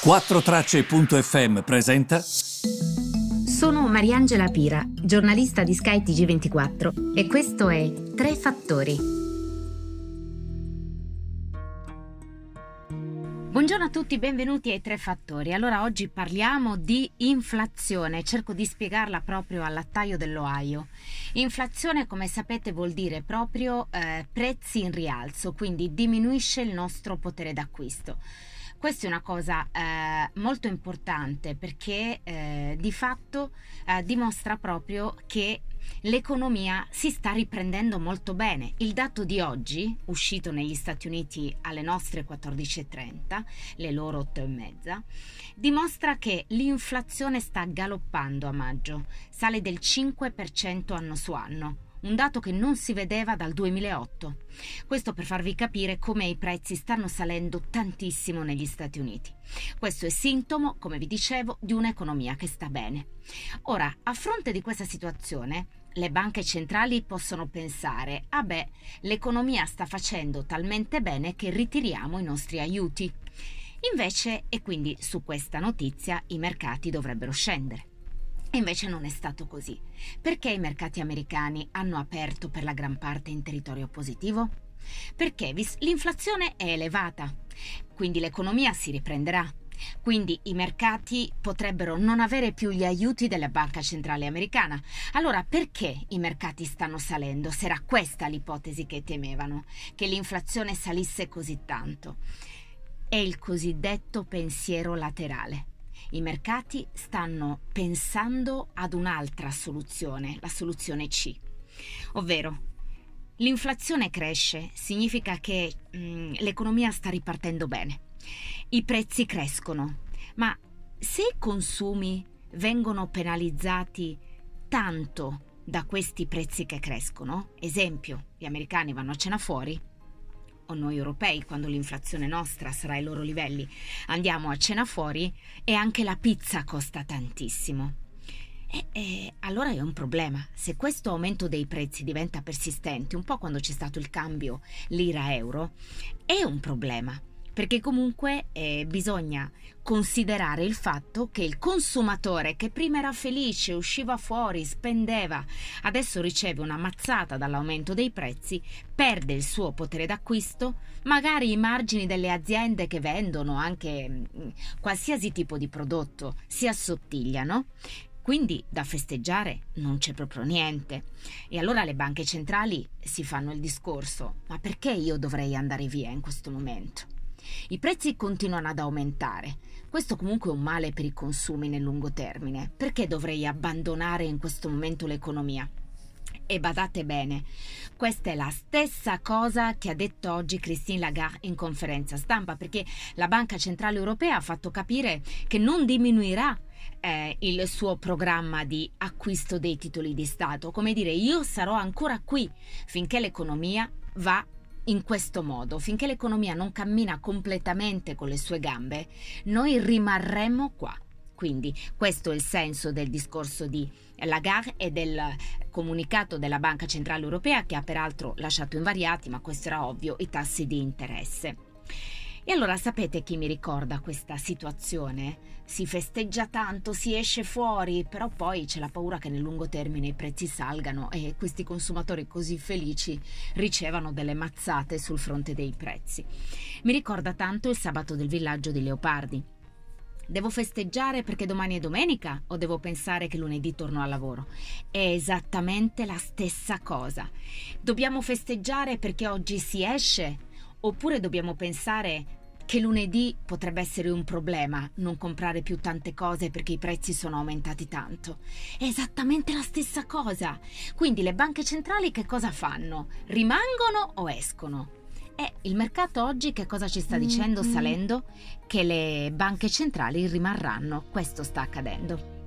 4Tracce.fm presenta. Sono Mariangela Pira, giornalista di Sky TG24 e questo è Tre Fattori. Buongiorno a tutti, benvenuti ai Tre Fattori. Allora oggi parliamo di inflazione, cerco di spiegarla proprio al lattaio dell'Ohio. Inflazione, come sapete, vuol dire proprio eh, prezzi in rialzo, quindi diminuisce il nostro potere d'acquisto. Questa è una cosa eh, molto importante perché eh, di fatto eh, dimostra proprio che l'economia si sta riprendendo molto bene. Il dato di oggi, uscito negli Stati Uniti alle nostre 14.30, le loro 8.30, dimostra che l'inflazione sta galoppando a maggio, sale del 5% anno su anno un dato che non si vedeva dal 2008. Questo per farvi capire come i prezzi stanno salendo tantissimo negli Stati Uniti. Questo è sintomo, come vi dicevo, di un'economia che sta bene. Ora, a fronte di questa situazione, le banche centrali possono pensare, ah beh, l'economia sta facendo talmente bene che ritiriamo i nostri aiuti. Invece, e quindi su questa notizia, i mercati dovrebbero scendere. Invece non è stato così. Perché i mercati americani hanno aperto per la gran parte in territorio positivo? Perché l'inflazione è elevata, quindi l'economia si riprenderà. Quindi i mercati potrebbero non avere più gli aiuti della Banca Centrale Americana. Allora perché i mercati stanno salendo? Se era questa l'ipotesi che temevano, che l'inflazione salisse così tanto. È il cosiddetto pensiero laterale. I mercati stanno pensando ad un'altra soluzione, la soluzione C, ovvero l'inflazione cresce, significa che mh, mm, l'economia sta ripartendo bene, i prezzi crescono, ma se i consumi vengono penalizzati tanto da questi prezzi che crescono, esempio, gli americani vanno a cena fuori, o noi europei, quando l'inflazione nostra sarà ai loro livelli, andiamo a cena fuori e anche la pizza costa tantissimo. E, e, allora è un problema. Se questo aumento dei prezzi diventa persistente, un po' quando c'è stato il cambio lira-euro, è un problema perché comunque eh, bisogna considerare il fatto che il consumatore che prima era felice, usciva fuori, spendeva, adesso riceve una mazzata dall'aumento dei prezzi, perde il suo potere d'acquisto, magari i margini delle aziende che vendono anche mh, mm, qualsiasi tipo di prodotto si assottigliano quindi da festeggiare non c'è proprio niente. E allora le banche centrali si fanno il discorso, ma perché io dovrei andare via in questo momento? I prezzi continuano ad aumentare. Questo comunque è un male per i consumi nel lungo termine. Perché dovrei abbandonare in questo momento l'economia? E badate bene, questa è la stessa cosa che ha detto oggi Christine Lagarde in conferenza stampa, perché la Banca Centrale Europea ha fatto capire che non diminuirà eh, il suo programma di acquisto dei titoli di Stato. Come dire, io sarò ancora qui finché l'economia va in questo modo, finché l'economia non cammina completamente con le sue gambe, noi rimarremo qua. Quindi questo è il senso del discorso di Lagarde e del comunicato della Banca Centrale Europea che ha peraltro lasciato invariati, ma questo era ovvio, i tassi di interesse. E allora sapete chi mi ricorda questa situazione? Si festeggia tanto, si esce fuori, però poi c'è la paura che nel lungo termine i prezzi salgano e questi consumatori così felici ricevano delle mazzate sul fronte dei prezzi. Mi ricorda tanto il sabato del villaggio di Leopardi. Devo festeggiare perché domani è domenica o devo pensare che lunedì torno al lavoro? È esattamente la stessa cosa. Dobbiamo festeggiare perché oggi si esce oppure dobbiamo pensare che lunedì potrebbe essere un problema non comprare più tante cose perché i prezzi sono aumentati tanto. È esattamente la stessa cosa. Quindi le banche centrali che cosa fanno? Rimangono o escono? E il mercato oggi che cosa ci sta dicendo mm-hmm. salendo? Che le banche centrali rimarranno. Questo sta accadendo.